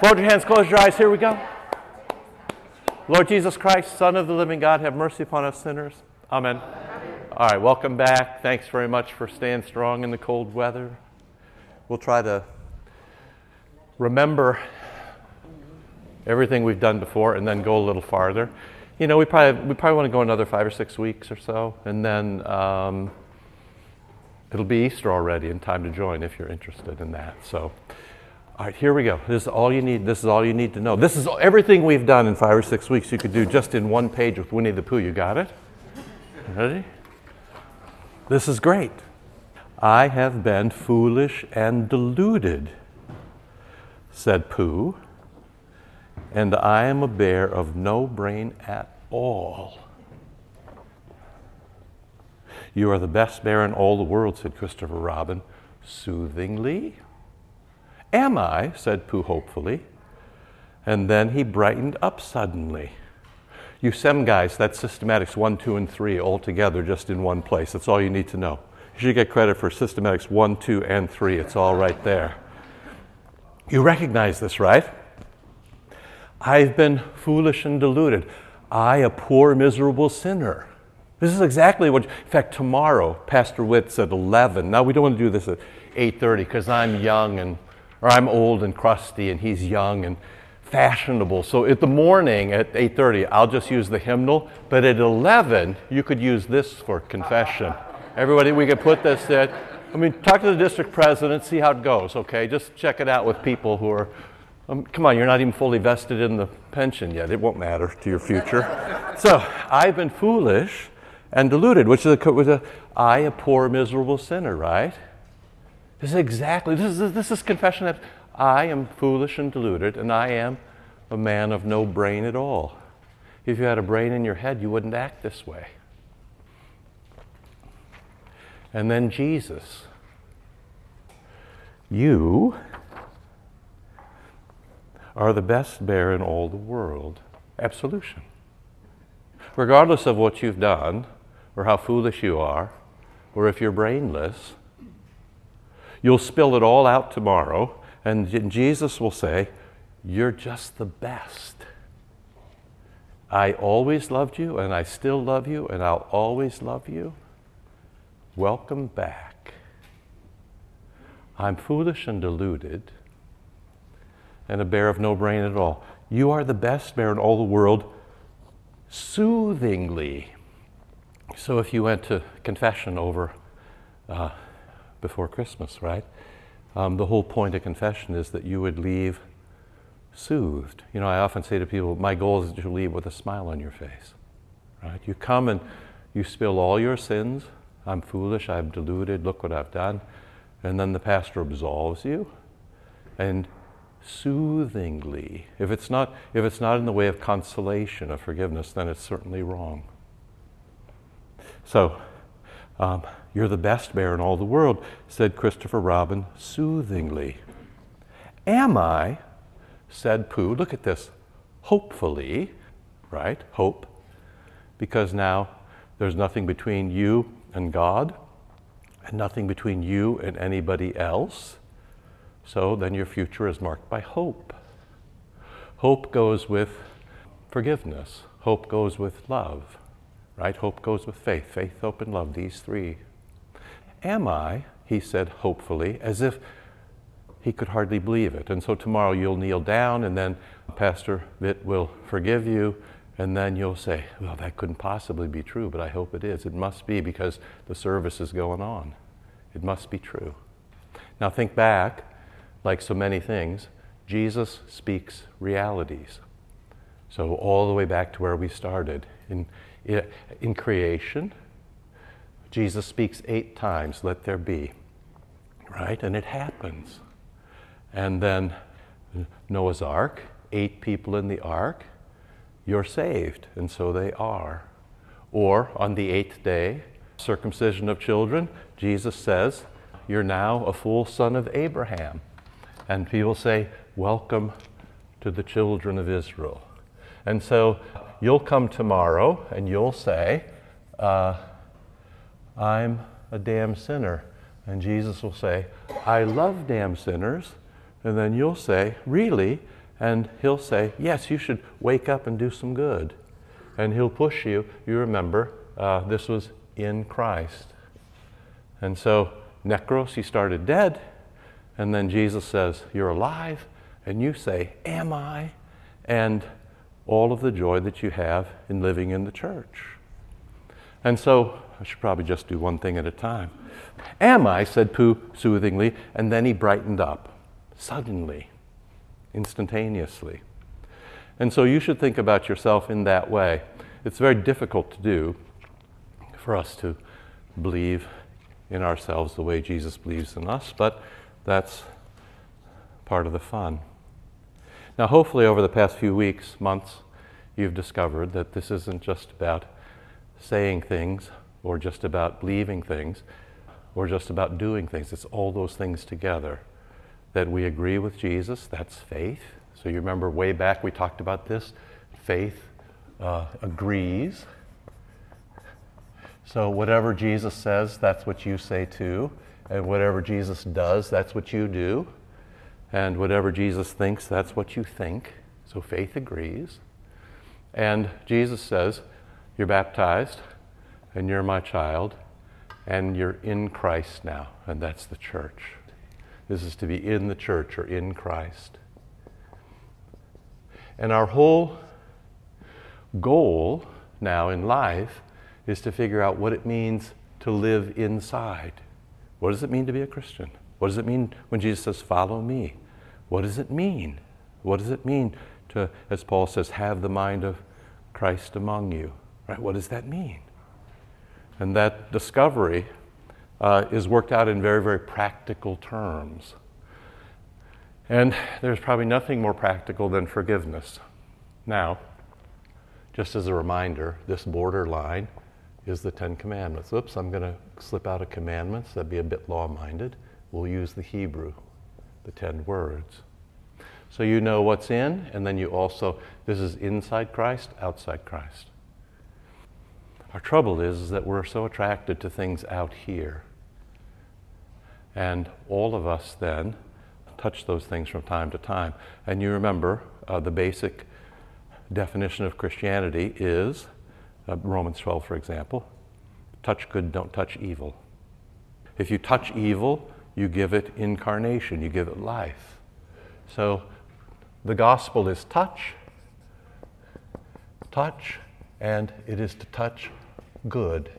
Fold your hands, close your eyes. Here we go. Lord Jesus Christ, Son of the living God, have mercy upon us sinners. Amen. All right, welcome back. Thanks very much for staying strong in the cold weather. We'll try to remember everything we've done before and then go a little farther. You know, we probably, we probably want to go another five or six weeks or so, and then um, it'll be Easter already and time to join if you're interested in that. So, all right, here we go. This is all you need. This is all you need to know. This is everything we've done in five or six weeks. You could do just in one page with Winnie the Pooh. You got it? Ready? This is great. I have been foolish and deluded, said Pooh, and I am a bear of no brain at all. You are the best bear in all the world, said Christopher Robin, soothingly. Am I? said Pooh hopefully. And then he brightened up suddenly. You SEM guys, that's systematics 1, 2, and 3 all together just in one place. That's all you need to know. You should get credit for systematics 1, 2, and 3. It's all right there. You recognize this, right? I've been foolish and deluded. I, a poor, miserable sinner. This is exactly what, in fact, tomorrow, Pastor Witt's at 11. Now, we don't want to do this at 8.30 because I'm young and or I'm old and crusty and he's young and fashionable. So at the morning at 8:30, I'll just use the hymnal, but at 11, you could use this for confession. Everybody, we could put this at I mean, talk to the district president, see how it goes, okay? Just check it out with people who are um, come on, you're not even fully vested in the pension yet. It won't matter to your future. so, I've been foolish and deluded, which is a, was a I, a poor, miserable sinner, right? This is exactly, this is, this is confession that I am foolish and deluded, and I am a man of no brain at all. If you had a brain in your head, you wouldn't act this way. And then Jesus. You are the best bear in all the world. Absolution. Regardless of what you've done, or how foolish you are, or if you're brainless, You'll spill it all out tomorrow, and Jesus will say, You're just the best. I always loved you, and I still love you, and I'll always love you. Welcome back. I'm foolish and deluded, and a bear of no brain at all. You are the best bear in all the world, soothingly. So if you went to confession over uh, before Christmas, right? Um, the whole point of confession is that you would leave soothed. You know, I often say to people, my goal is to leave with a smile on your face, right? You come and you spill all your sins. I'm foolish, I'm deluded, look what I've done. And then the pastor absolves you and soothingly. If it's not, if it's not in the way of consolation, of forgiveness, then it's certainly wrong. So, um, you're the best bear in all the world, said Christopher Robin soothingly. Am I? said Pooh. Look at this. Hopefully, right? Hope. Because now there's nothing between you and God, and nothing between you and anybody else. So then your future is marked by hope. Hope goes with forgiveness, hope goes with love, right? Hope goes with faith. Faith, hope, and love, these three Am I? He said hopefully, as if he could hardly believe it. And so tomorrow you'll kneel down, and then Pastor Vitt will forgive you, and then you'll say, Well, that couldn't possibly be true, but I hope it is. It must be because the service is going on. It must be true. Now think back, like so many things, Jesus speaks realities. So, all the way back to where we started. In, in creation, Jesus speaks eight times, let there be, right? And it happens. And then Noah's Ark, eight people in the ark, you're saved, and so they are. Or on the eighth day, circumcision of children, Jesus says, You're now a full son of Abraham. And people say, Welcome to the children of Israel. And so you'll come tomorrow and you'll say, uh, I'm a damn sinner. And Jesus will say, I love damn sinners. And then you'll say, Really? And he'll say, Yes, you should wake up and do some good. And he'll push you. You remember, uh, this was in Christ. And so, necros, he started dead. And then Jesus says, You're alive. And you say, Am I? And all of the joy that you have in living in the church. And so, I should probably just do one thing at a time. Am I? said Pooh soothingly, and then he brightened up, suddenly, instantaneously. And so you should think about yourself in that way. It's very difficult to do for us to believe in ourselves the way Jesus believes in us, but that's part of the fun. Now, hopefully, over the past few weeks, months, you've discovered that this isn't just about saying things or just about believing things or just about doing things. It's all those things together. That we agree with Jesus, that's faith. So you remember way back we talked about this. Faith uh, agrees. So whatever Jesus says, that's what you say too. And whatever Jesus does, that's what you do. And whatever Jesus thinks, that's what you think. So faith agrees. And Jesus says, You're baptized, and you're my child, and you're in Christ now, and that's the church. This is to be in the church or in Christ. And our whole goal now in life is to figure out what it means to live inside. What does it mean to be a Christian? What does it mean when Jesus says, Follow me? What does it mean? What does it mean to, as Paul says, have the mind of Christ among you? Right? What does that mean? And that discovery uh, is worked out in very, very practical terms. And there's probably nothing more practical than forgiveness. Now, just as a reminder, this borderline is the Ten Commandments. Oops, I'm going to slip out of commandments. That'd be a bit law minded. We'll use the Hebrew, the ten words. So you know what's in, and then you also, this is inside Christ, outside Christ. Our trouble is, is that we're so attracted to things out here. And all of us then touch those things from time to time. And you remember uh, the basic definition of Christianity is uh, Romans 12, for example touch good, don't touch evil. If you touch evil, you give it incarnation, you give it life. So the gospel is touch, touch, and it is to touch good.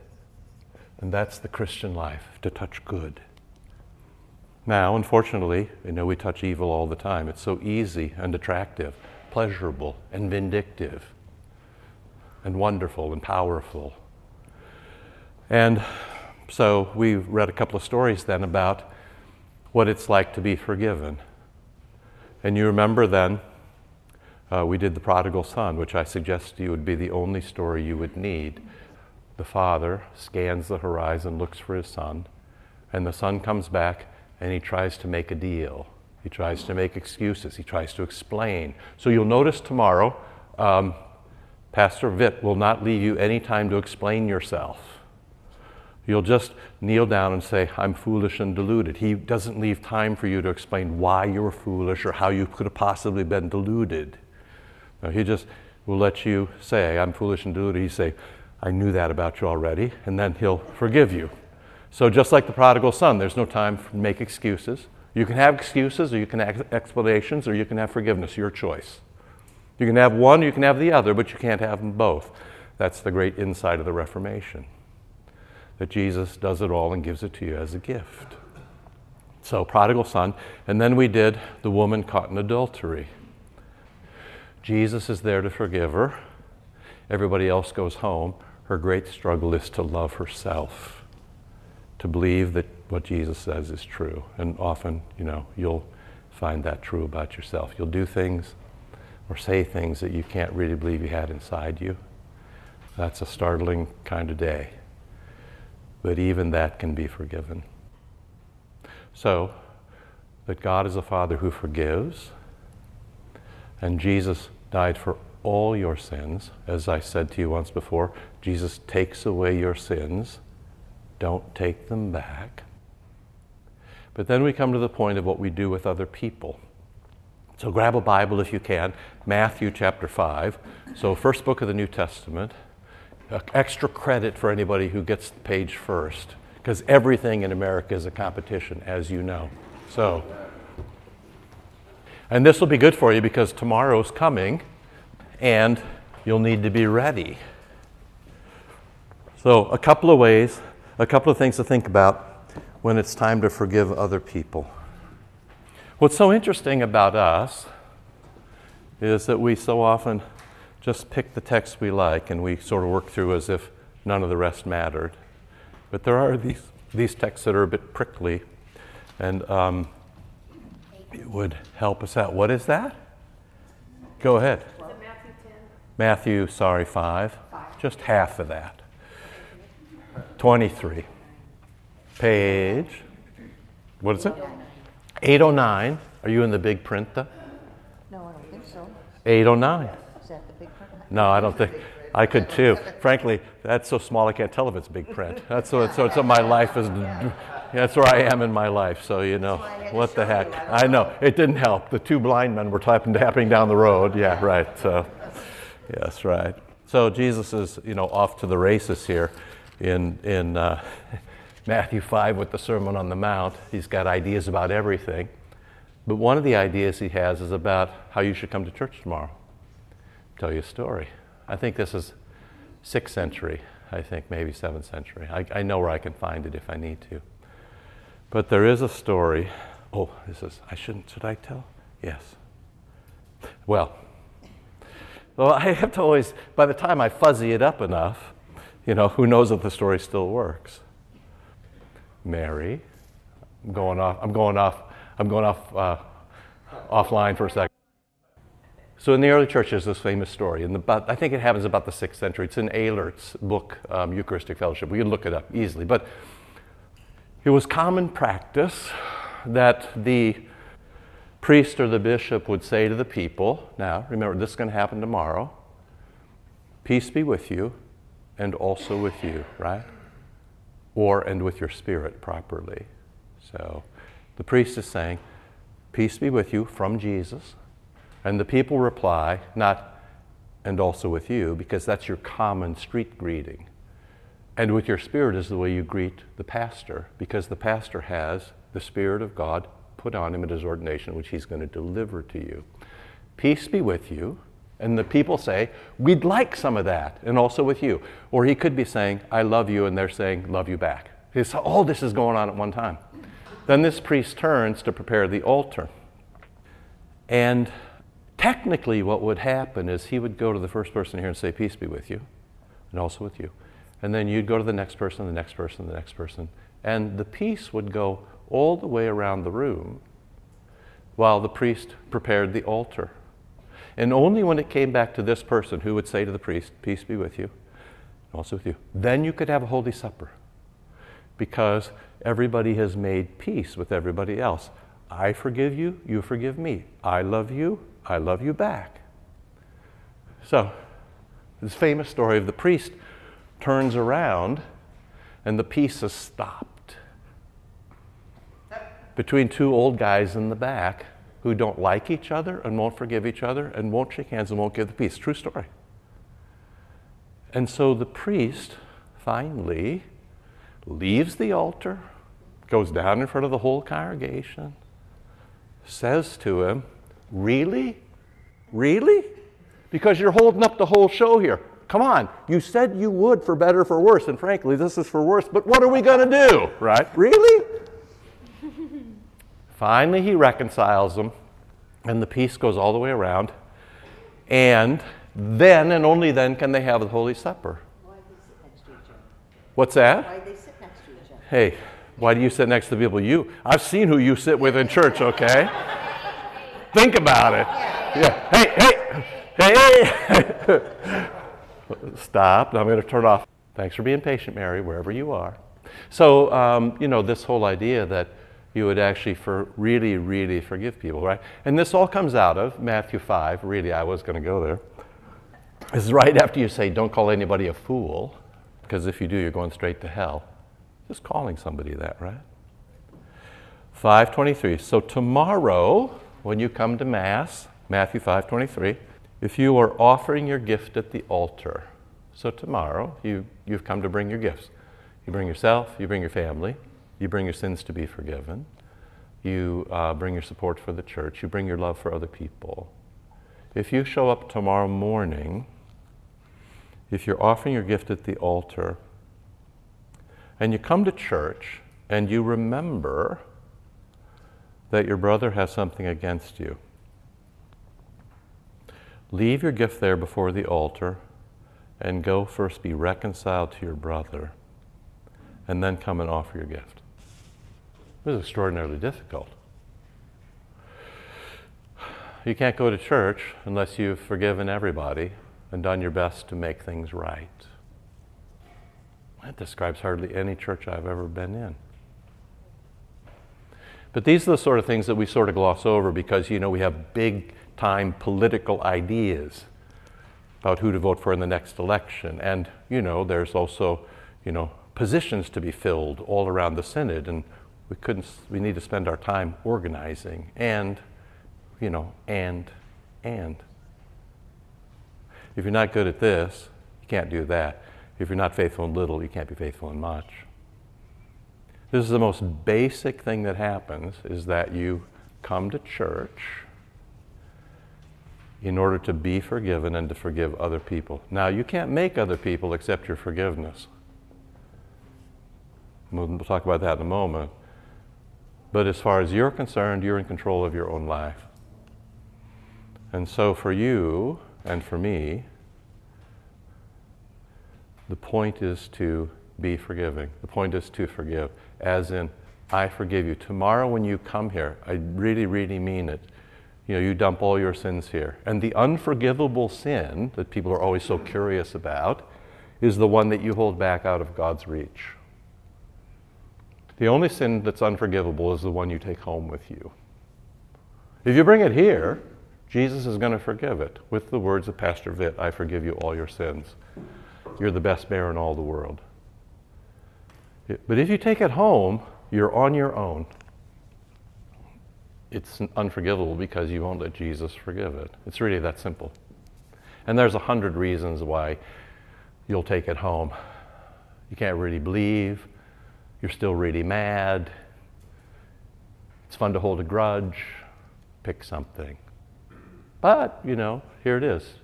And that's the Christian life, to touch good. Now, unfortunately, you know we touch evil all the time. It's so easy and attractive, pleasurable and vindictive, and wonderful and powerful. And so we read a couple of stories then about what it's like to be forgiven. And you remember then, uh, we did the prodigal son, which I suggest to you would be the only story you would need the father scans the horizon, looks for his son, and the son comes back and he tries to make a deal. He tries to make excuses. He tries to explain. So you'll notice tomorrow, um, Pastor Vitt will not leave you any time to explain yourself. You'll just kneel down and say, I'm foolish and deluded. He doesn't leave time for you to explain why you were foolish or how you could have possibly been deluded. No, he just will let you say, I'm foolish and deluded. He say, I knew that about you already, and then he'll forgive you. So, just like the prodigal son, there's no time to make excuses. You can have excuses, or you can have explanations, or you can have forgiveness, your choice. You can have one, you can have the other, but you can't have them both. That's the great insight of the Reformation Jesus does it all and gives it to you as a gift. So, prodigal son. And then we did the woman caught in adultery. Jesus is there to forgive her. Everybody else goes home her great struggle is to love herself, to believe that what Jesus says is true. And often, you know, you'll find that true about yourself. You'll do things or say things that you can't really believe you had inside you. That's a startling kind of day. But even that can be forgiven. So, that God is a Father who forgives, and Jesus died for all your sins. As I said to you once before, Jesus takes away your sins. Don't take them back. But then we come to the point of what we do with other people. So grab a Bible if you can, Matthew chapter 5. So, first book of the New Testament. Extra credit for anybody who gets the page first, because everything in America is a competition, as you know. So, and this will be good for you because tomorrow's coming and you'll need to be ready. So, a couple of ways, a couple of things to think about when it's time to forgive other people. What's so interesting about us is that we so often just pick the text we like and we sort of work through as if none of the rest mattered. But there are these, these texts that are a bit prickly, and um, it would help us out. What is that? Go ahead. Matthew 10? Matthew, sorry, 5. five. Just half of that. 23. Page. What is it? 809. Are you in the big print though? No, I don't think so. 809. Is that the big print? No, I don't think. I could too. Frankly, that's so small I can't tell if it's big print. That's so, so, so my life is. That's where I am in my life. So you know, what the heck? I know it didn't help. The two blind men were typing, tapping down the road. Yeah, right. So, yes, right. So Jesus is you know off to the races here, in in. Uh, Matthew 5 with the Sermon on the Mount. He's got ideas about everything. But one of the ideas he has is about how you should come to church tomorrow. Tell you a story. I think this is sixth century, I think maybe seventh century. I, I know where I can find it if I need to. But there is a story. Oh, this is, I shouldn't, should I tell? Yes. Well, well, I have to always, by the time I fuzzy it up enough, you know, who knows if the story still works. Mary. I'm going off. I'm going off. I'm going off uh, offline for a second. So in the early church, there's this famous story, and I think it happens about the sixth century. It's in Elert's book, um, Eucharistic Fellowship. We can look it up easily, but it was common practice that the priest or the bishop would say to the people, "Now, remember, this is going to happen tomorrow. Peace be with you, and also with you." Right? or and with your spirit properly. So the priest is saying, Peace be with you from Jesus. And the people reply, not and also with you, because that's your common street greeting. And with your spirit is the way you greet the pastor, because the pastor has the Spirit of God put on him at his ordination, which he's going to deliver to you. Peace be with you. And the people say, We'd like some of that, and also with you. Or he could be saying, I love you, and they're saying, Love you back. It's, all this is going on at one time. Then this priest turns to prepare the altar. And technically, what would happen is he would go to the first person here and say, Peace be with you, and also with you. And then you'd go to the next person, the next person, the next person. And the peace would go all the way around the room while the priest prepared the altar. And only when it came back to this person who would say to the priest, Peace be with you, and also with you, then you could have a Holy Supper. Because everybody has made peace with everybody else. I forgive you, you forgive me. I love you, I love you back. So, this famous story of the priest turns around and the peace is stopped between two old guys in the back who don't like each other and won't forgive each other and won't shake hands and won't give the peace. True story. And so the priest finally leaves the altar, goes down in front of the whole congregation, says to him, Really? Really? Because you're holding up the whole show here. Come on, you said you would for better, or for worse, and frankly, this is for worse, but what are we going to do? Right? Really? Finally, he reconciles them, and the peace goes all the way around. And then and only then can they have the Holy Supper. Why they sit next to each other? What's that? Why they sit next to each other? Hey, why do you sit next to people you? I've seen who you sit with in church, okay? Think about it. Yeah. Hey, hey, hey. Stop. I'm going to turn off. Thanks for being patient, Mary, wherever you are. So, um, you know, this whole idea that you would actually for really, really forgive people, right? And this all comes out of Matthew 5. Really, I was going to go there. This is right after you say, don't call anybody a fool, because if you do, you're going straight to hell. Just calling somebody that, right? 523. So tomorrow, when you come to Mass, Matthew 5:23, if you are offering your gift at the altar, so tomorrow you, you've come to bring your gifts. You bring yourself, you bring your family, you bring your sins to be forgiven, you uh, bring your support for the church, you bring your love for other people. If you show up tomorrow morning, if you're offering your gift at the altar, and you come to church and you remember that your brother has something against you, leave your gift there before the altar and go first be reconciled to your brother and then come and offer your gift. It was extraordinarily difficult. You can't go to church unless you've forgiven everybody and done your best to make things right. That describes hardly any church I've ever been in. But these are the sort of things that we sort of gloss over because, you know, we have big time political ideas about who to vote for in the next election. And, you know, there's also, you know, positions to be filled all around the Senate. And we couldn't, we need to spend our time organizing and, you know, and, and. If you're not good at this, you can't do that. If you're not faithful in little, you can't be faithful in much. This is the most basic thing that happens is that you come to church in order to be forgiven and to forgive other people. Now, you can't make other people accept your forgiveness. We'll talk about that in a moment. But as far as you're concerned, you're in control of your own life. And so for you and for me, the point is to be forgiving. The point is to forgive, as in, I forgive you. Tomorrow, when you come here, I really, really mean it. You know, you dump all your sins here. And the unforgivable sin that people are always so curious about is the one that you hold back out of God's reach. The only sin that's unforgivable is the one you take home with you. If you bring it here, Jesus is going to forgive it with the words of Pastor Vitt I forgive you all your sins. You're the best bear in all the world. But if you take it home, you're on your own. It's unforgivable because you won't let Jesus forgive it. It's really that simple. And there's a hundred reasons why you'll take it home. You can't really believe. You're still really mad. It's fun to hold a grudge. Pick something. But, you know, here it is.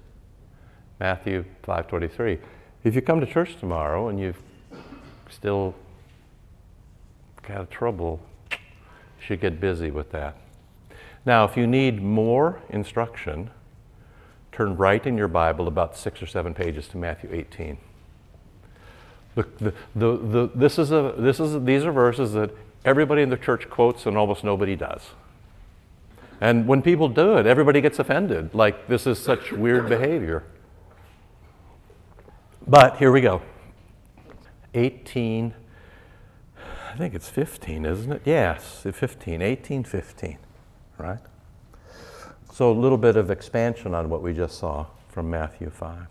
Matthew 5:23. If you come to church tomorrow and you've still got trouble, should get busy with that. Now, if you need more instruction, turn right in your Bible about six or seven pages to Matthew 18. The, the, the, this is a, this is, these are verses that everybody in the church quotes and almost nobody does. And when people do it, everybody gets offended, like this is such weird behavior. But here we go. 18, I think it's 15, isn't it? Yes, 15, 18, 15, right? So a little bit of expansion on what we just saw from Matthew 5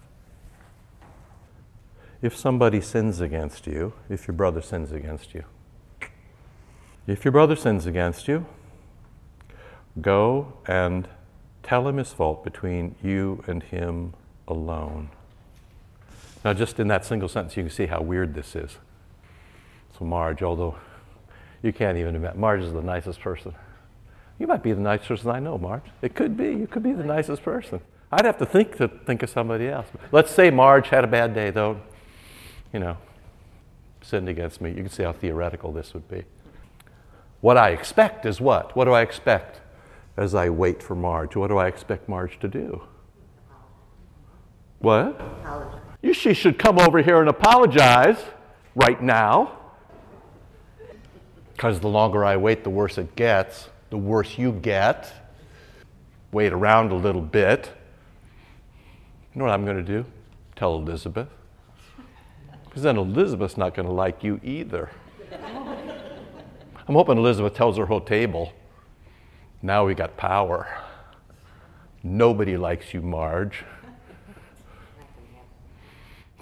if somebody sins against you, if your brother sins against you. If your brother sins against you, go and tell him his fault between you and him alone. Now, just in that single sentence, you can see how weird this is. So, Marge, although you can't even admit, Marge is the nicest person. You might be the nicest person I know, Marge. It could be. You could be the nicest person. I'd have to think to think of somebody else. Let's say Marge had a bad day, though you know, sinned against me. You can see how theoretical this would be. What I expect is what? What do I expect as I wait for Marge? What do I expect Marge to do? What? Apologize. You, she should come over here and apologize right now. Because the longer I wait, the worse it gets. The worse you get. Wait around a little bit. You know what I'm going to do? Tell Elizabeth. Because then Elizabeth's not going to like you either. I'm hoping Elizabeth tells her whole table, now we got power. Nobody likes you, Marge.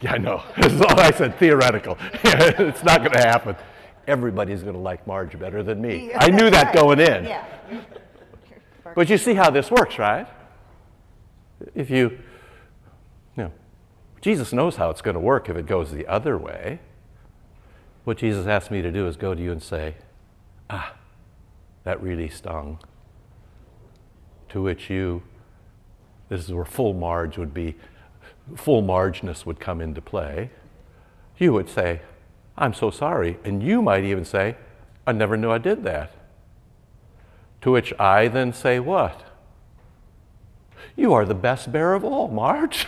Yeah, I know. This is all I said, theoretical. it's not going to happen. Everybody's going to like Marge better than me. I knew that going in. But you see how this works, right? If you, you know, Jesus knows how it's going to work if it goes the other way. What Jesus asked me to do is go to you and say, ah, that really stung. To which you, this is where full marge would be, full margeness would come into play. You would say, I'm so sorry. And you might even say, I never knew I did that. To which I then say, What? You are the best bear of all, Marge.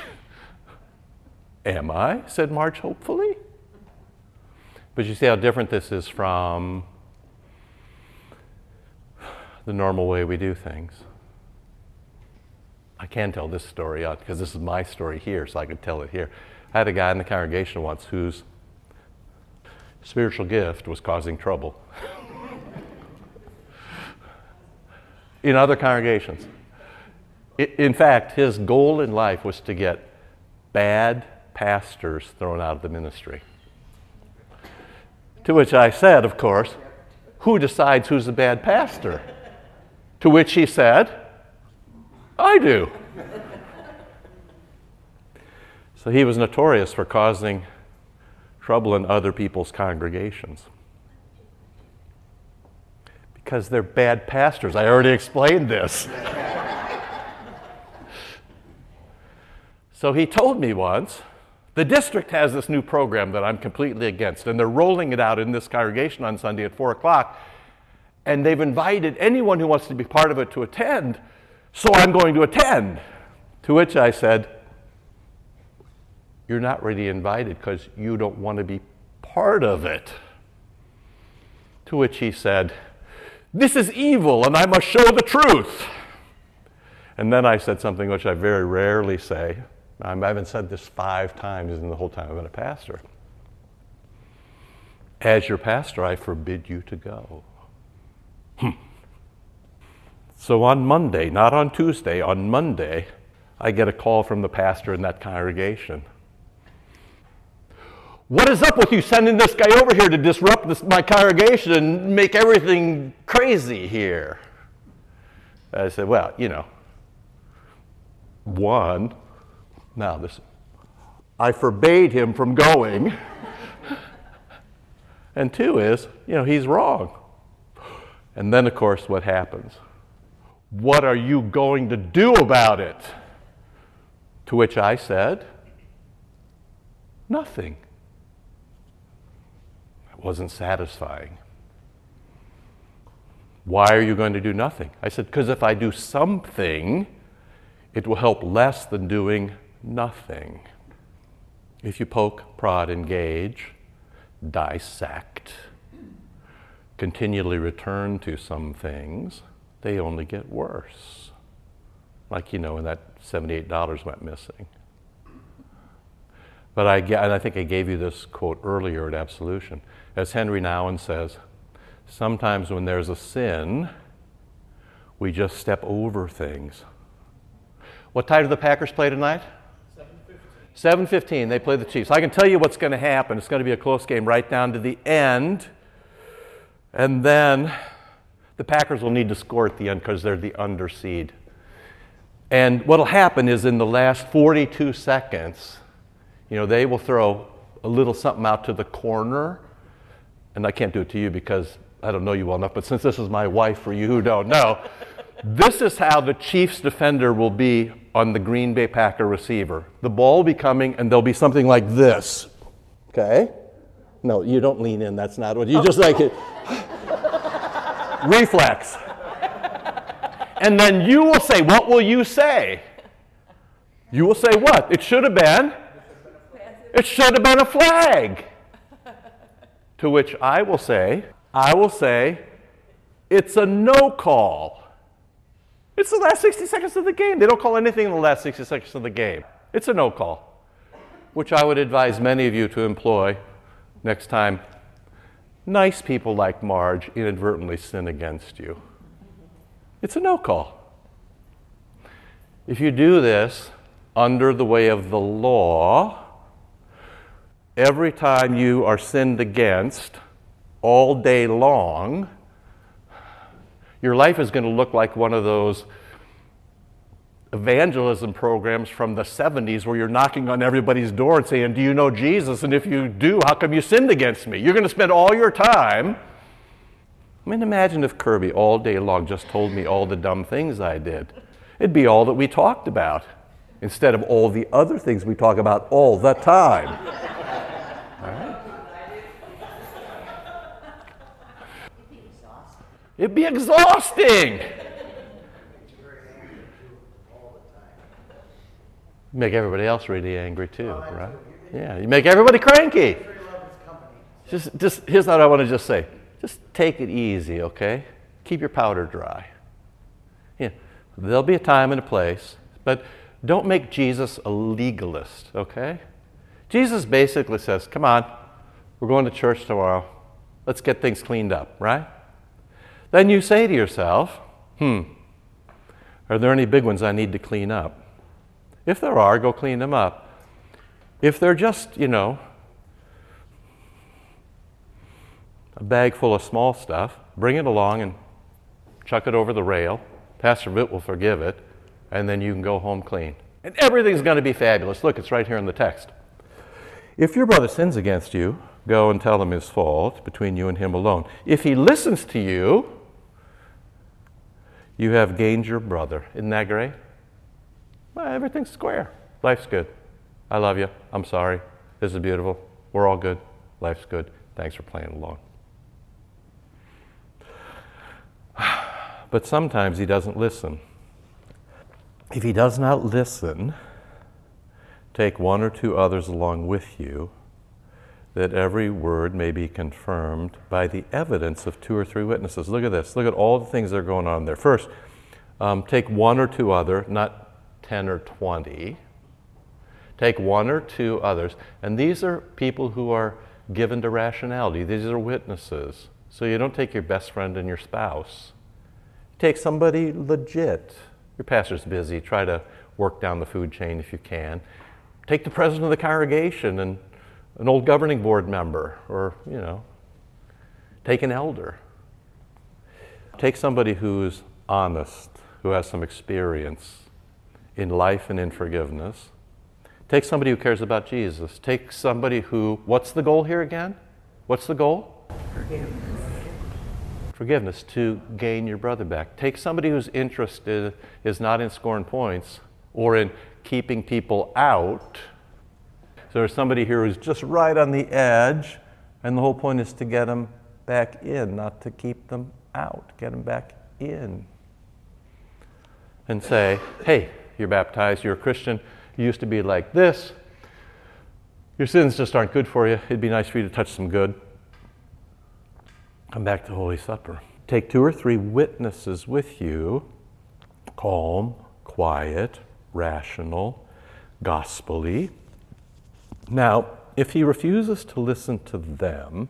Am I? said Marge hopefully. But you see how different this is from the normal way we do things. I can tell this story because this is my story here, so I could tell it here. I had a guy in the congregation once whose spiritual gift was causing trouble. in other congregations. In fact, his goal in life was to get bad pastors thrown out of the ministry. To which I said, of course, who decides who's a bad pastor? To which he said, I do. so he was notorious for causing trouble in other people's congregations because they're bad pastors. I already explained this. so he told me once the district has this new program that I'm completely against, and they're rolling it out in this congregation on Sunday at 4 o'clock. And they've invited anyone who wants to be part of it to attend, so I'm going to attend. To which I said, You're not really invited because you don't want to be part of it. To which he said, this is evil, and I must show the truth. And then I said something which I very rarely say. I haven't said this five times in the whole time I've been a pastor. As your pastor, I forbid you to go. Hmm. So on Monday, not on Tuesday, on Monday, I get a call from the pastor in that congregation. What is up with you sending this guy over here to disrupt this, my congregation and make everything crazy here? I said, Well, you know, one, now this, I forbade him from going. and two is, you know, he's wrong. And then, of course, what happens? What are you going to do about it? To which I said, Nothing wasn't satisfying. Why are you going to do nothing? I said, Because if I do something, it will help less than doing nothing. If you poke, prod, engage, dissect, continually return to some things, they only get worse. Like, you know, when that $78 went missing. But I, and I think I gave you this quote earlier at Absolution. As Henri Nouwen says, sometimes when there's a sin, we just step over things. What time do the Packers play tonight? 7:15. 7:15. They play the Chiefs. I can tell you what's going to happen. It's going to be a close game right down to the end. And then the Packers will need to score at the end because they're the underseed. And what'll happen is in the last 42 seconds, you know, they will throw a little something out to the corner. And I can't do it to you because I don't know you well enough, but since this is my wife for you who don't know, this is how the Chiefs defender will be on the Green Bay Packer receiver. The ball will be coming, and there'll be something like this. Okay? No, you don't lean in. That's not what you just like it. Reflex. And then you will say, What will you say? You will say, What? It should have been it should have been a flag. To which I will say, I will say, it's a no call. It's the last 60 seconds of the game. They don't call anything in the last 60 seconds of the game. It's a no call, which I would advise many of you to employ next time nice people like Marge inadvertently sin against you. It's a no call. If you do this under the way of the law, every time you are sinned against all day long, Your life is going to look like one of those evangelism programs from the 70s where you're knocking on everybody's door and saying, Do you know Jesus? And if you do, how come you sinned against me? You're going to spend all your time. I mean, imagine if Kirby all day long just told me all the dumb things I did. It'd be all that we talked about instead of all the other things we talk about all the time. It'd be exhausting. make everybody else really angry too, right? Yeah, you make everybody cranky. Just, just here's what I want to just say. Just take it easy, okay? Keep your powder dry. Yeah, there'll be a time and a place, but don't make Jesus a legalist, okay? Jesus basically says, "Come on, we're going to church tomorrow. Let's get things cleaned up, right?" Then you say to yourself, "Hmm, are there any big ones I need to clean up?" If there are, go clean them up. If they're just, you know, a bag full of small stuff, bring it along and chuck it over the rail. Pastor Vitt will forgive it, and then you can go home clean. And everything's going to be fabulous. Look, it's right here in the text. If your brother sins against you, go and tell him his fault between you and him alone. If he listens to you, you have gained your brother. Isn't that great? well, everything's square. Life's good. I love you. I'm sorry. This is beautiful. We're all good. Life's good. Thanks for playing along. But sometimes he doesn't listen. If he does not listen, take one or two others along with you, that every word may be confirmed by the evidence of two or three witnesses. Look at this. Look at all the things that are going on there. First, um, take one or two other, not 10 or 20. Take one or two others, and these are people who are given to rationality. These are witnesses. So you don't take your best friend and your spouse. Take somebody legit. Your pastor's busy. Try to work down the food chain if you can. Take the president of the congregation and an old governing board member, or, you know, take an elder. Take somebody who's honest, who has some experience, in life and in forgiveness. Take somebody who cares about Jesus. Take somebody who, what's the goal here again? What's the goal? Forgiveness. Forgiveness, to gain your brother back. Take somebody whose interest is, is not in scoring points or in keeping people out. So there's somebody here who's just right on the edge, and the whole point is to get them back in, not to keep them out. Get them back in. And say, hey, you're baptized, you're a Christian, you used to be like this. Your sins just aren't good for you. It'd be nice for you to touch some good. Come back to Holy Supper. Take two or three witnesses with you calm, quiet, rational, gospelly. Now, if he refuses to listen to them,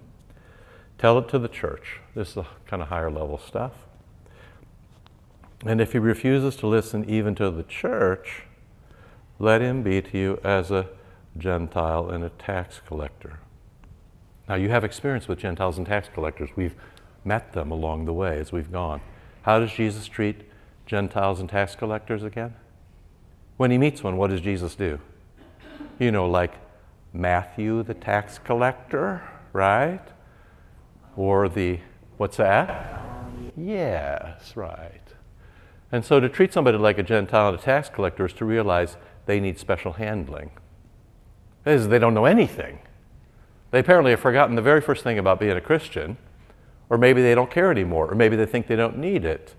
tell it to the church. This is the kind of higher level stuff. And if he refuses to listen even to the church, let him be to you as a Gentile and a tax collector. Now, you have experience with Gentiles and tax collectors. We've met them along the way as we've gone. How does Jesus treat Gentiles and tax collectors again? When he meets one, what does Jesus do? You know, like Matthew the tax collector, right? Or the, what's that? Yes, right. And so to treat somebody like a Gentile and a tax collector is to realize they need special handling. That is, they don't know anything. They apparently have forgotten the very first thing about being a Christian, or maybe they don't care anymore, or maybe they think they don't need it,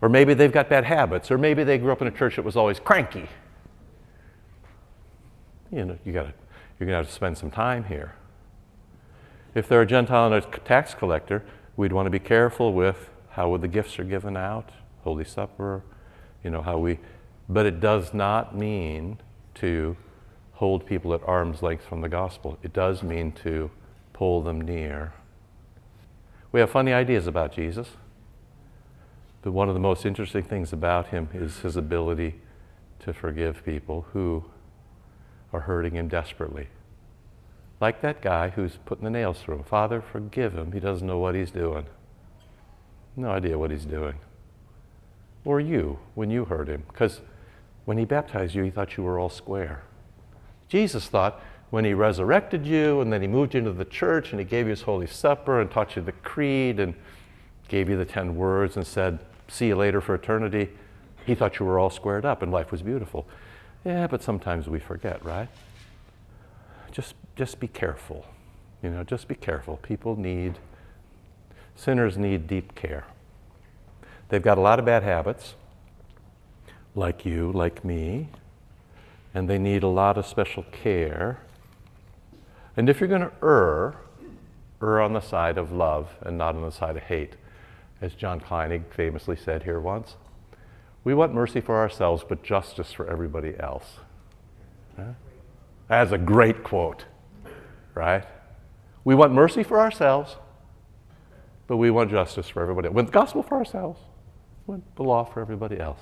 or maybe they've got bad habits, or maybe they grew up in a church that was always cranky. You know, you gotta, you're going to have to spend some time here. If they're a Gentile and a tax collector, we'd want to be careful with how the gifts are given out Holy Supper, you know, how we, but it does not mean to hold people at arm's length from the gospel. It does mean to pull them near. We have funny ideas about Jesus, but one of the most interesting things about him is his ability to forgive people who are hurting him desperately. Like that guy who's putting the nails through him. Father, forgive him. He doesn't know what he's doing. No idea what he's doing. Or you, when you hurt him. Because when he baptized you, he thought you were all square. Jesus thought when he resurrected you and then he moved you into the church and he gave you his Holy Supper and taught you the creed and gave you the 10 words and said, See you later for eternity, he thought you were all squared up and life was beautiful. Yeah, but sometimes we forget, right? Just, just be careful. You know, just be careful. People need, sinners need deep care. They've got a lot of bad habits, like you, like me, and they need a lot of special care. And if you're going to err, err on the side of love and not on the side of hate. As John Kleinig famously said here once, we want mercy for ourselves, but justice for everybody else. That's a great quote, right? We want mercy for ourselves, but we want justice for everybody. We want the gospel for ourselves, we want the law for everybody else.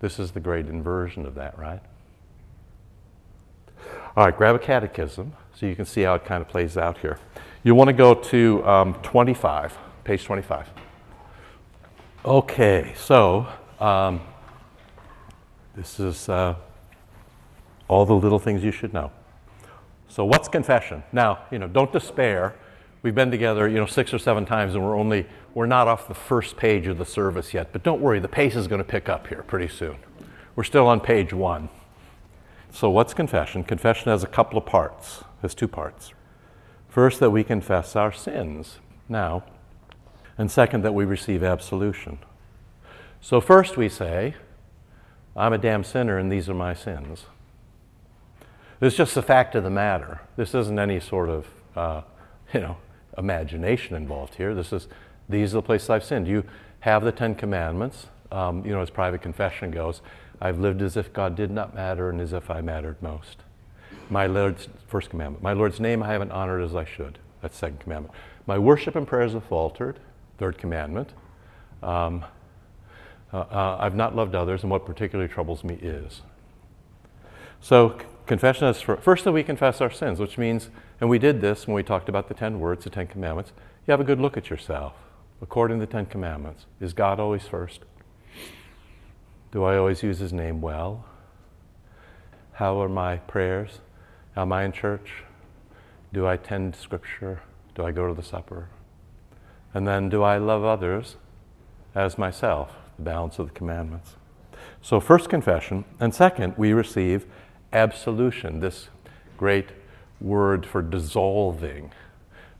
This is the great inversion of that, right? All right, grab a catechism so you can see how it kind of plays out here. You want to go to um, 25, page 25. Okay, so um, this is uh, all the little things you should know. So, what's confession? Now, you know, don't despair. We've been together, you know, six or seven times, and we're only we're not off the first page of the service yet. But don't worry, the pace is going to pick up here pretty soon. We're still on page one. So, what's confession? Confession has a couple of parts. Has two parts. First, that we confess our sins now, and second, that we receive absolution. So, first we say, I'm a damn sinner, and these are my sins. It's just the fact of the matter. This isn't any sort of, uh, you know, imagination involved here. This is, these are the places I've sinned. You have the Ten Commandments. Um, you know, as private confession goes, I've lived as if God did not matter and as if I mattered most. My Lord's first commandment. My Lord's name I haven't honored as I should. That's second commandment. My worship and prayers have faltered. Third commandment. Um, uh, uh, I've not loved others, and what particularly troubles me is. So confession is for, first that we confess our sins, which means, and we did this when we talked about the ten words, the Ten Commandments. You have a good look at yourself according to the Ten Commandments. Is God always first? Do I always use His name well? How are my prayers? Am I in church? Do I tend Scripture? Do I go to the supper? And then, do I love others as myself? The balance of the commandments. So, first confession, and second, we receive absolution, this great word for dissolving.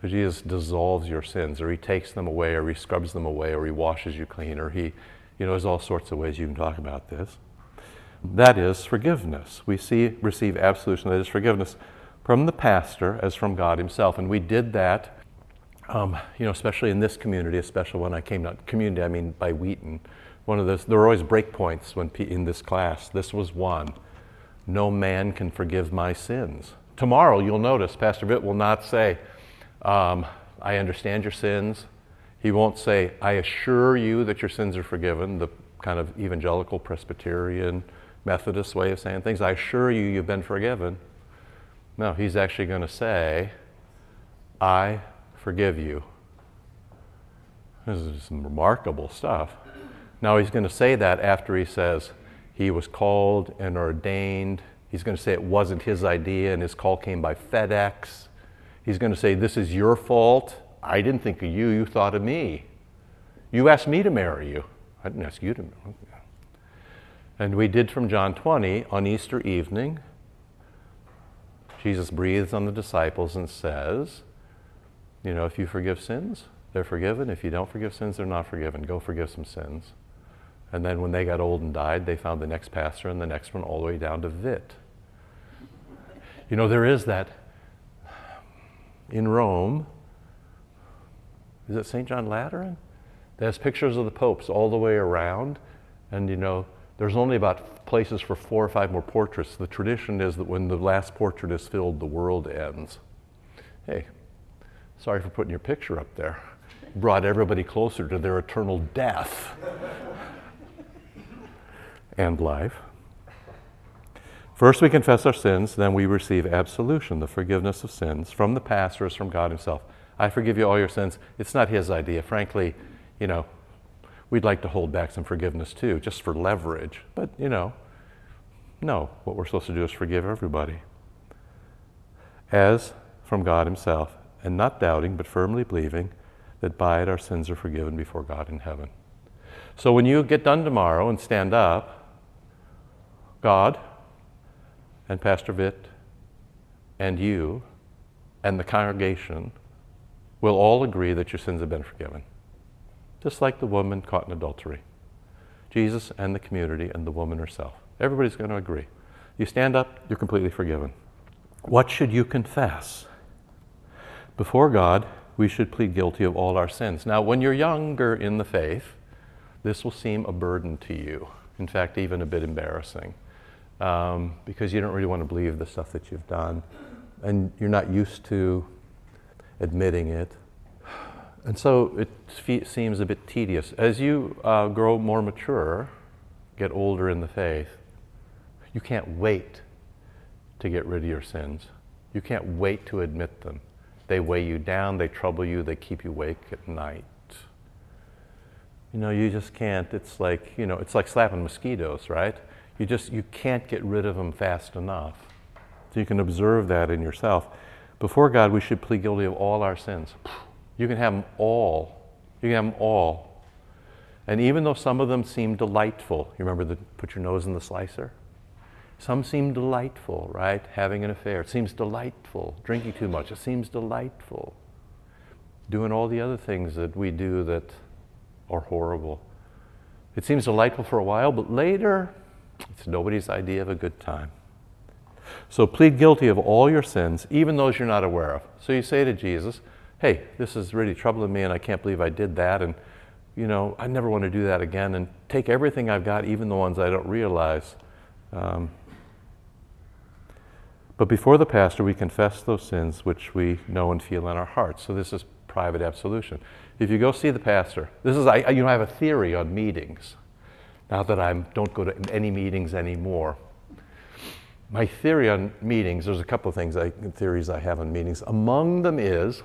Jesus dissolves your sins, or he takes them away, or he scrubs them away, or he washes you clean, or he, you know, there's all sorts of ways you can talk about this. That is forgiveness. We see, receive absolution, that is forgiveness from the pastor as from God himself. And we did that, um, you know, especially in this community, especially when I came to community, I mean by Wheaton. One of those, there were always break points when in this class. This was one. No man can forgive my sins. Tomorrow, you'll notice, Pastor Vitt will not say, um, I understand your sins. He won't say, I assure you that your sins are forgiven, the kind of evangelical Presbyterian Methodist way of saying things. I assure you, you've been forgiven. No, he's actually going to say, I forgive you. This is some remarkable stuff. Now, he's going to say that after he says, he was called and ordained. He's going to say it wasn't his idea and his call came by FedEx. He's going to say, This is your fault. I didn't think of you, you thought of me. You asked me to marry you. I didn't ask you to marry. And we did from John 20 on Easter evening. Jesus breathes on the disciples and says, You know, if you forgive sins, they're forgiven. If you don't forgive sins, they're not forgiven. Go forgive some sins. And then when they got old and died, they found the next pastor and the next one all the way down to Vitt. You know, there is that in Rome. Is it St. John Lateran? Has pictures of the popes all the way around. And you know, there's only about places for four or five more portraits. The tradition is that when the last portrait is filled, the world ends. Hey, sorry for putting your picture up there. Brought everybody closer to their eternal death and life. First, we confess our sins, then we receive absolution, the forgiveness of sins from the pastor, from God Himself. I forgive you all your sins. It's not His idea. Frankly, you know, we'd like to hold back some forgiveness too, just for leverage. But, you know, no, what we're supposed to do is forgive everybody. As from God Himself, and not doubting, but firmly believing that by it our sins are forgiven before God in heaven. So when you get done tomorrow and stand up, God and Pastor Vitt and you and the congregation will all agree that your sins have been forgiven. Just like the woman caught in adultery. Jesus and the community and the woman herself. Everybody's going to agree. You stand up, you're completely forgiven. What should you confess? Before God, we should plead guilty of all our sins. Now, when you're younger in the faith, this will seem a burden to you. In fact, even a bit embarrassing. Um, because you don't really want to believe the stuff that you've done. And you're not used to admitting it. And so it fe- seems a bit tedious. As you uh, grow more mature, get older in the faith, you can't wait to get rid of your sins. You can't wait to admit them. They weigh you down, they trouble you, they keep you awake at night. You know, you just can't. It's like, you know, it's like slapping mosquitoes, right? You just you can't get rid of them fast enough. So you can observe that in yourself. Before God, we should plead guilty of all our sins. You can have them all. You can have them all. And even though some of them seem delightful, you remember the put your nose in the slicer? Some seem delightful, right? Having an affair. It seems delightful. Drinking too much. It seems delightful. Doing all the other things that we do that are horrible. It seems delightful for a while, but later, it's nobody's idea of a good time. So plead guilty of all your sins, even those you're not aware of. So you say to Jesus, Hey, this is really troubling me, and I can't believe I did that. And, you know, I never want to do that again. And take everything I've got, even the ones I don't realize. Um, but before the pastor, we confess those sins which we know and feel in our hearts. So this is private absolution. If you go see the pastor, this is I you know I have a theory on meetings. Now that I don't go to any meetings anymore, my theory on meetings. There's a couple of things I, theories I have on meetings. Among them is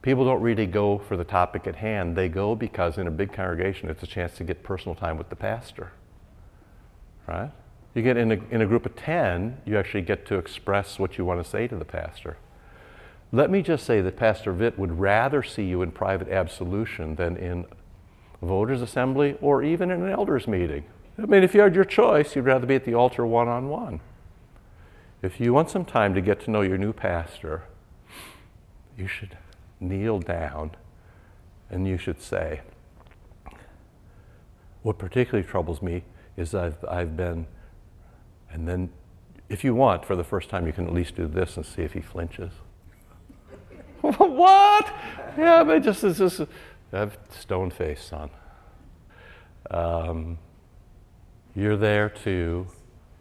people don't really go for the topic at hand. They go because in a big congregation, it's a chance to get personal time with the pastor. Right? You get in a, in a group of 10, you actually get to express what you want to say to the pastor. Let me just say that Pastor Vitt would rather see you in private absolution than in a voters' assembly or even in an elders' meeting. I mean, if you had your choice, you'd rather be at the altar one on one. If you want some time to get to know your new pastor, you should kneel down and you should say, What particularly troubles me is I've, I've been and then, if you want, for the first time, you can at least do this and see if he flinches. what? Yeah, but just it's just have stone face, son. Um, you're there to.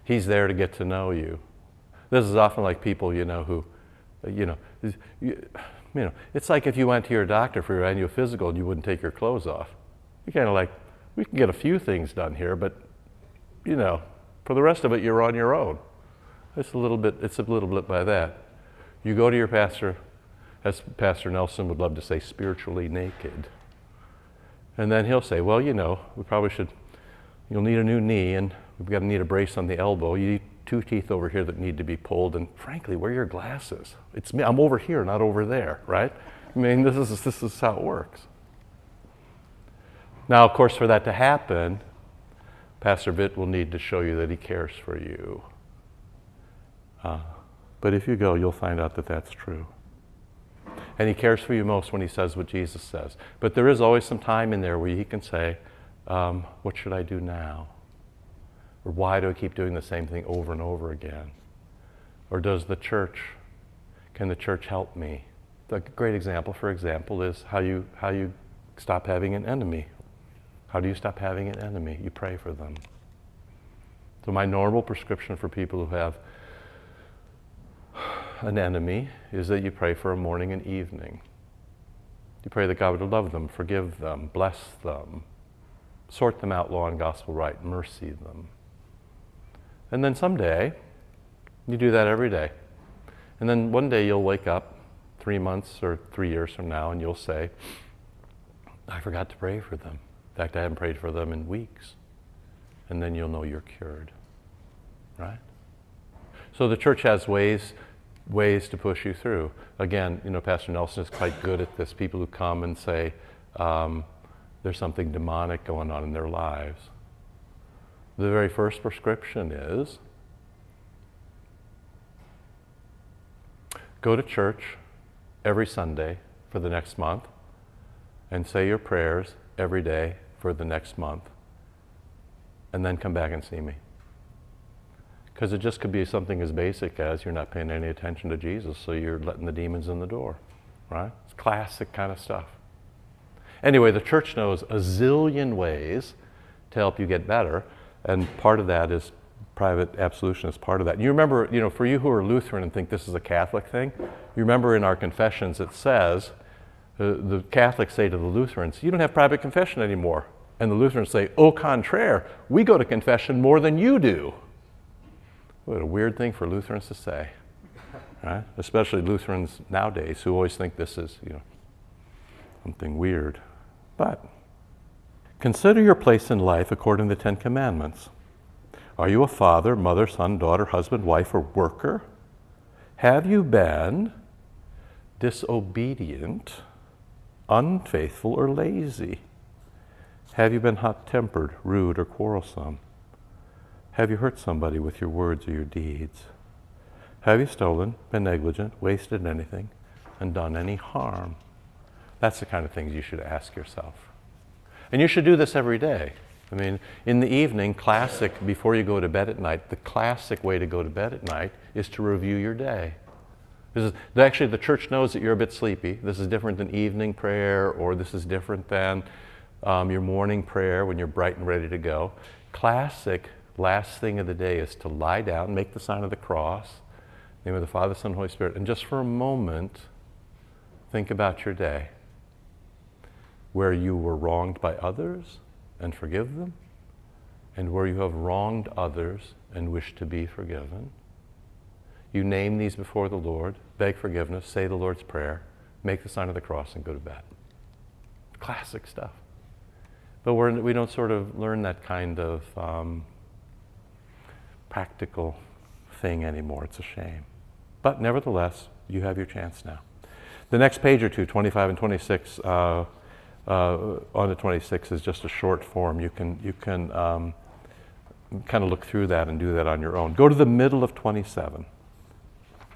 He's there to get to know you. This is often like people, you know, who, you know, you, you know, it's like if you went to your doctor for your annual physical and you wouldn't take your clothes off. You kind of like, we can get a few things done here, but, you know, for the rest of it, you're on your own. It's a little bit, it's a little bit by that. You go to your pastor, as Pastor Nelson would love to say, spiritually naked. And then he'll say, Well, you know, we probably should, you'll need a new knee, and we've got to need a brace on the elbow. You need two teeth over here that need to be pulled, and frankly, where are your glasses? It's me, I'm over here, not over there, right? I mean, this is, this is how it works. Now, of course, for that to happen, Pastor Vitt will need to show you that he cares for you. Uh, but if you go, you'll find out that that's true. And he cares for you most when he says what Jesus says. But there is always some time in there where he can say, um, What should I do now? Or why do I keep doing the same thing over and over again? Or does the church, can the church help me? A great example, for example, is how you, how you stop having an enemy how do you stop having an enemy? You pray for them. So, my normal prescription for people who have an enemy is that you pray for a morning and evening. You pray that God would love them, forgive them, bless them, sort them out law and gospel right, mercy them. And then someday, you do that every day. And then one day you'll wake up three months or three years from now and you'll say, I forgot to pray for them. Fact, I haven't prayed for them in weeks. And then you'll know you're cured. Right? So the church has ways ways to push you through. Again, you know, Pastor Nelson is quite good at this. People who come and say um, there's something demonic going on in their lives. The very first prescription is go to church every Sunday for the next month and say your prayers every day for the next month and then come back and see me. Because it just could be something as basic as you're not paying any attention to Jesus, so you're letting the demons in the door, right? It's classic kind of stuff. Anyway, the church knows a zillion ways to help you get better, and part of that is private absolution is part of that. You remember, you know, for you who are Lutheran and think this is a Catholic thing, you remember in our confessions it says, the Catholics say to the Lutherans, you don't have private confession anymore. And the Lutherans say, au contraire, we go to confession more than you do. What a weird thing for Lutherans to say, right? Especially Lutherans nowadays who always think this is, you know, something weird. But consider your place in life according to the Ten Commandments. Are you a father, mother, son, daughter, husband, wife, or worker? Have you been disobedient, unfaithful, or lazy? Have you been hot tempered, rude, or quarrelsome? Have you hurt somebody with your words or your deeds? Have you stolen, been negligent, wasted anything, and done any harm? That's the kind of things you should ask yourself. And you should do this every day. I mean, in the evening, classic, before you go to bed at night, the classic way to go to bed at night is to review your day. Actually, the church knows that you're a bit sleepy. This is different than evening prayer, or this is different than um, your morning prayer when you're bright and ready to go. Classic last thing of the day is to lie down, make the sign of the cross, name of the Father, Son, and Holy Spirit, and just for a moment, think about your day where you were wronged by others and forgive them, and where you have wronged others and wish to be forgiven. You name these before the Lord, beg forgiveness, say the Lord's Prayer, make the sign of the cross, and go to bed. Classic stuff. But we're, we don't sort of learn that kind of um, practical thing anymore. It's a shame. But nevertheless, you have your chance now. The next page or two, 25 and 26, uh, uh, on to 26 is just a short form. You can, you can um, kind of look through that and do that on your own. Go to the middle of 27.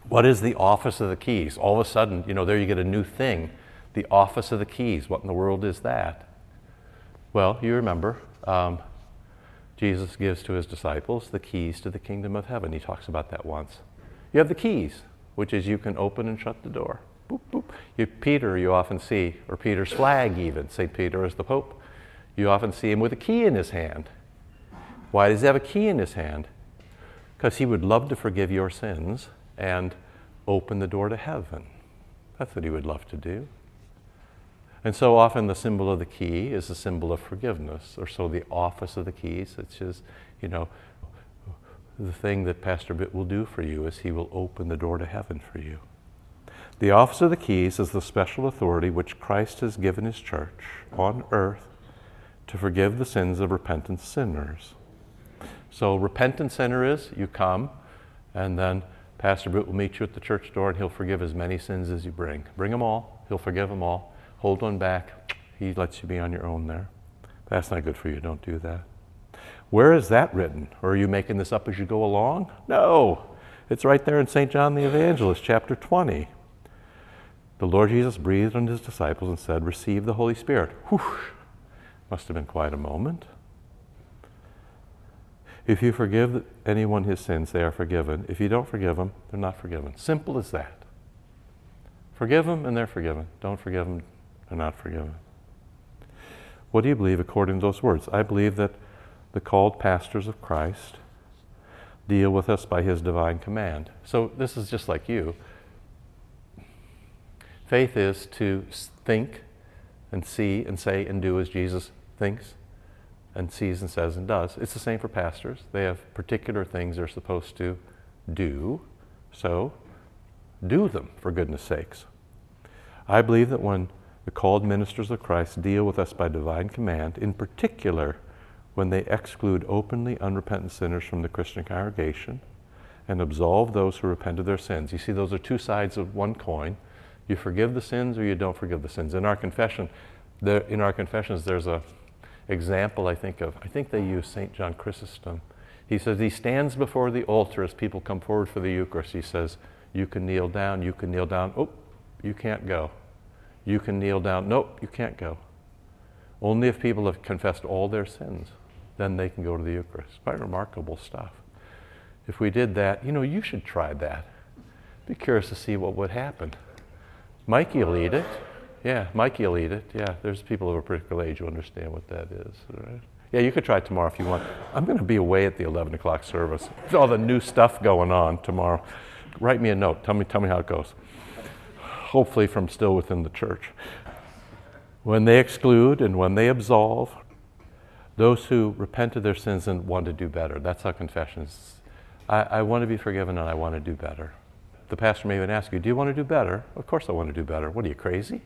What is the office of the keys? All of a sudden, you know, there you get a new thing. The office of the keys. What in the world is that? Well, you remember, um, Jesus gives to his disciples the keys to the kingdom of heaven. He talks about that once. You have the keys, which is you can open and shut the door. Boop, boop. You, Peter, you often see, or Peter's flag even, St. Peter is the Pope. You often see him with a key in his hand. Why does he have a key in his hand? Because he would love to forgive your sins and open the door to heaven. That's what he would love to do. And so often the symbol of the key is a symbol of forgiveness, or so the office of the keys, it's just, you know, the thing that Pastor Vitt will do for you is he will open the door to heaven for you. The office of the keys is the special authority which Christ has given his church on earth to forgive the sins of repentant sinners. So, repentant sinner is you come, and then Pastor Vitt will meet you at the church door and he'll forgive as many sins as you bring. Bring them all, he'll forgive them all hold one back. He lets you be on your own there. That's not good for you. Don't do that. Where is that written? Or are you making this up as you go along? No. It's right there in St. John the Evangelist, chapter 20. The Lord Jesus breathed on his disciples and said, Receive the Holy Spirit. Whew. Must have been quite a moment. If you forgive anyone his sins, they are forgiven. If you don't forgive them, they're not forgiven. Simple as that. Forgive them and they're forgiven. Don't forgive them, they're not forgiven. What do you believe according to those words? I believe that the called pastors of Christ deal with us by his divine command. So this is just like you. Faith is to think and see and say and do as Jesus thinks and sees and says and does. It's the same for pastors. They have particular things they're supposed to do. So do them, for goodness sakes. I believe that when the called ministers of Christ deal with us by divine command, in particular when they exclude openly unrepentant sinners from the Christian congregation and absolve those who repent of their sins. You see, those are two sides of one coin. You forgive the sins or you don't forgive the sins. In our confession, there, in our confessions, there's a example I think of. I think they use St. John Chrysostom. He says he stands before the altar as people come forward for the Eucharist. He says, You can kneel down, you can kneel down. Oh, you can't go. You can kneel down. Nope, you can't go. Only if people have confessed all their sins, then they can go to the Eucharist. Quite remarkable stuff. If we did that, you know, you should try that. Be curious to see what would happen. Mikey will eat it. Yeah, Mikey will eat it. Yeah, there's people of a particular age who understand what that is. Right? Yeah, you could try it tomorrow if you want. I'm going to be away at the 11 o'clock service. There's all the new stuff going on tomorrow. Write me a note. Tell me, tell me how it goes. Hopefully, from still within the church. When they exclude and when they absolve, those who repent of their sins and want to do better. That's how confession is. I, I want to be forgiven and I want to do better. The pastor may even ask you, Do you want to do better? Of course I want to do better. What are you, crazy?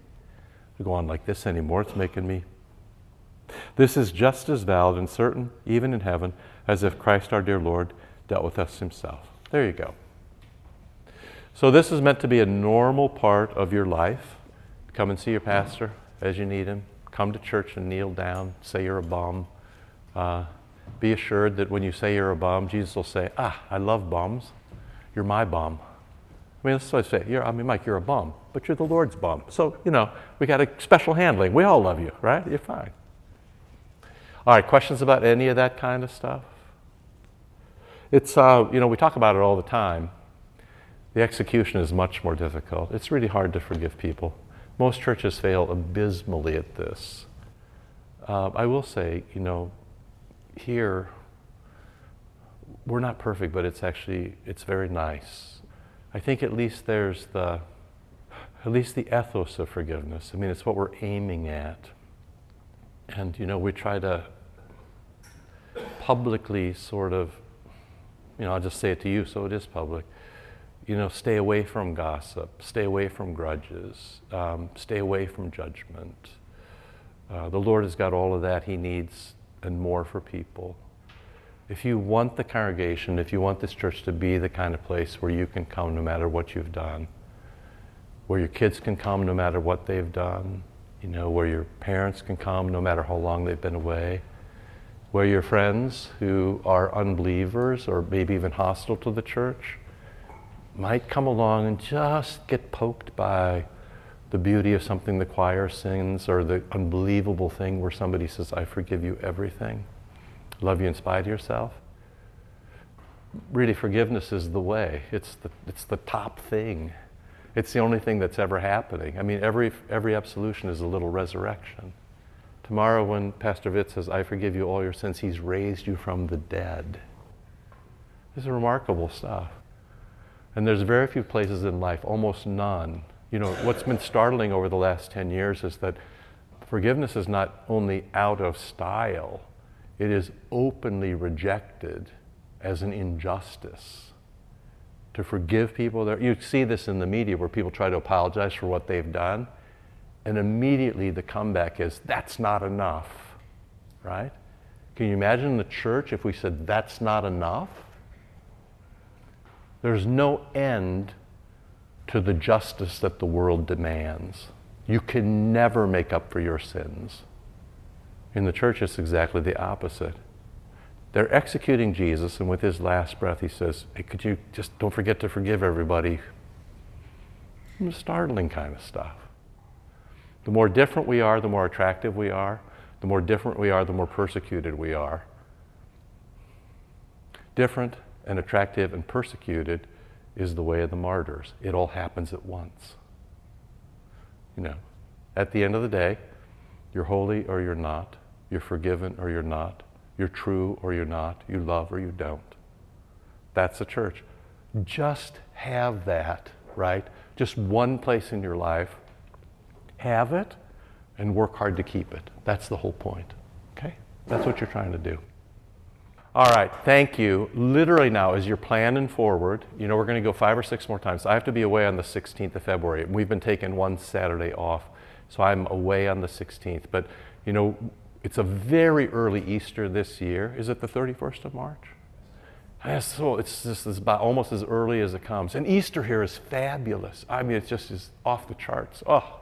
To go on like this anymore, it's making me. This is just as valid and certain, even in heaven, as if Christ our dear Lord dealt with us himself. There you go. So, this is meant to be a normal part of your life. Come and see your pastor as you need him. Come to church and kneel down, say you're a bum. Uh, be assured that when you say you're a bum, Jesus will say, Ah, I love bums. You're my bum. I mean, that's what I say. You're, I mean, Mike, you're a bum, but you're the Lord's bum. So, you know, we got a special handling. We all love you, right? You're fine. All right, questions about any of that kind of stuff? It's, uh, you know, we talk about it all the time. The execution is much more difficult. It's really hard to forgive people. Most churches fail abysmally at this. Uh, I will say, you know, here, we're not perfect, but it's actually, it's very nice. I think at least there's the, at least the ethos of forgiveness. I mean, it's what we're aiming at. And, you know, we try to publicly sort of, you know, I'll just say it to you so it is public. You know, stay away from gossip, stay away from grudges, um, stay away from judgment. Uh, the Lord has got all of that He needs and more for people. If you want the congregation, if you want this church to be the kind of place where you can come no matter what you've done, where your kids can come no matter what they've done, you know, where your parents can come no matter how long they've been away, where your friends who are unbelievers or maybe even hostile to the church might come along and just get poked by the beauty of something the choir sings or the unbelievable thing where somebody says, I forgive you everything, love you in spite of yourself. Really, forgiveness is the way. It's the, it's the top thing. It's the only thing that's ever happening. I mean, every, every absolution is a little resurrection. Tomorrow, when Pastor Vitt says, I forgive you all your sins, he's raised you from the dead. This is remarkable stuff. And there's very few places in life, almost none, you know, what's been startling over the last 10 years is that forgiveness is not only out of style, it is openly rejected as an injustice. To forgive people, you see this in the media where people try to apologize for what they've done, and immediately the comeback is, that's not enough, right? Can you imagine the church if we said, that's not enough? There's no end to the justice that the world demands. You can never make up for your sins. In the church, it's exactly the opposite. They're executing Jesus, and with his last breath, he says, hey, Could you just don't forget to forgive everybody? Startling kind of stuff. The more different we are, the more attractive we are. The more different we are, the more persecuted we are. Different and attractive and persecuted is the way of the martyrs. It all happens at once. You know, at the end of the day, you're holy or you're not, you're forgiven or you're not, you're true or you're not, you love or you don't. That's the church. Just have that, right? Just one place in your life. Have it and work hard to keep it. That's the whole point. Okay? That's what you're trying to do. All right, thank you. Literally now, as you're planning forward, you know, we're going to go five or six more times. I have to be away on the 16th of February. We've been taking one Saturday off So I'm away on the 16th. But, you know, it's a very early Easter this year. Is it the 31st of March? So it's just it's about almost as early as it comes. And Easter here is fabulous. I mean, it's just is off the charts. Oh,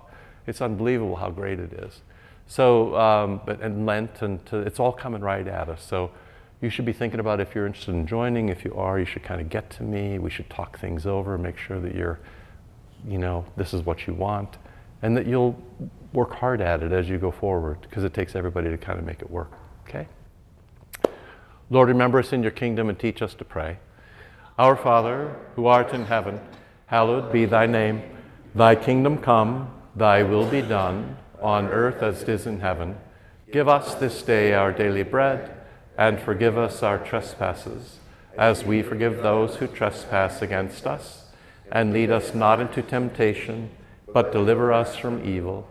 it's unbelievable how great it is. So, um, but and Lent and to, it's all coming right at us. So, you should be thinking about if you're interested in joining. If you are, you should kind of get to me. We should talk things over, make sure that you're, you know, this is what you want, and that you'll work hard at it as you go forward because it takes everybody to kind of make it work. Okay? Lord, remember us in your kingdom and teach us to pray. Our Father, who art in heaven, hallowed be thy name. Thy kingdom come, thy will be done, on earth as it is in heaven. Give us this day our daily bread, and forgive us our trespasses, as we forgive those who trespass against us. And lead us not into temptation, but deliver us from evil.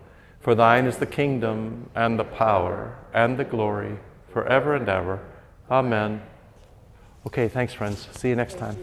For thine is the kingdom, and the power, and the glory, forever and ever. Amen. Okay, thanks, friends. See you next time.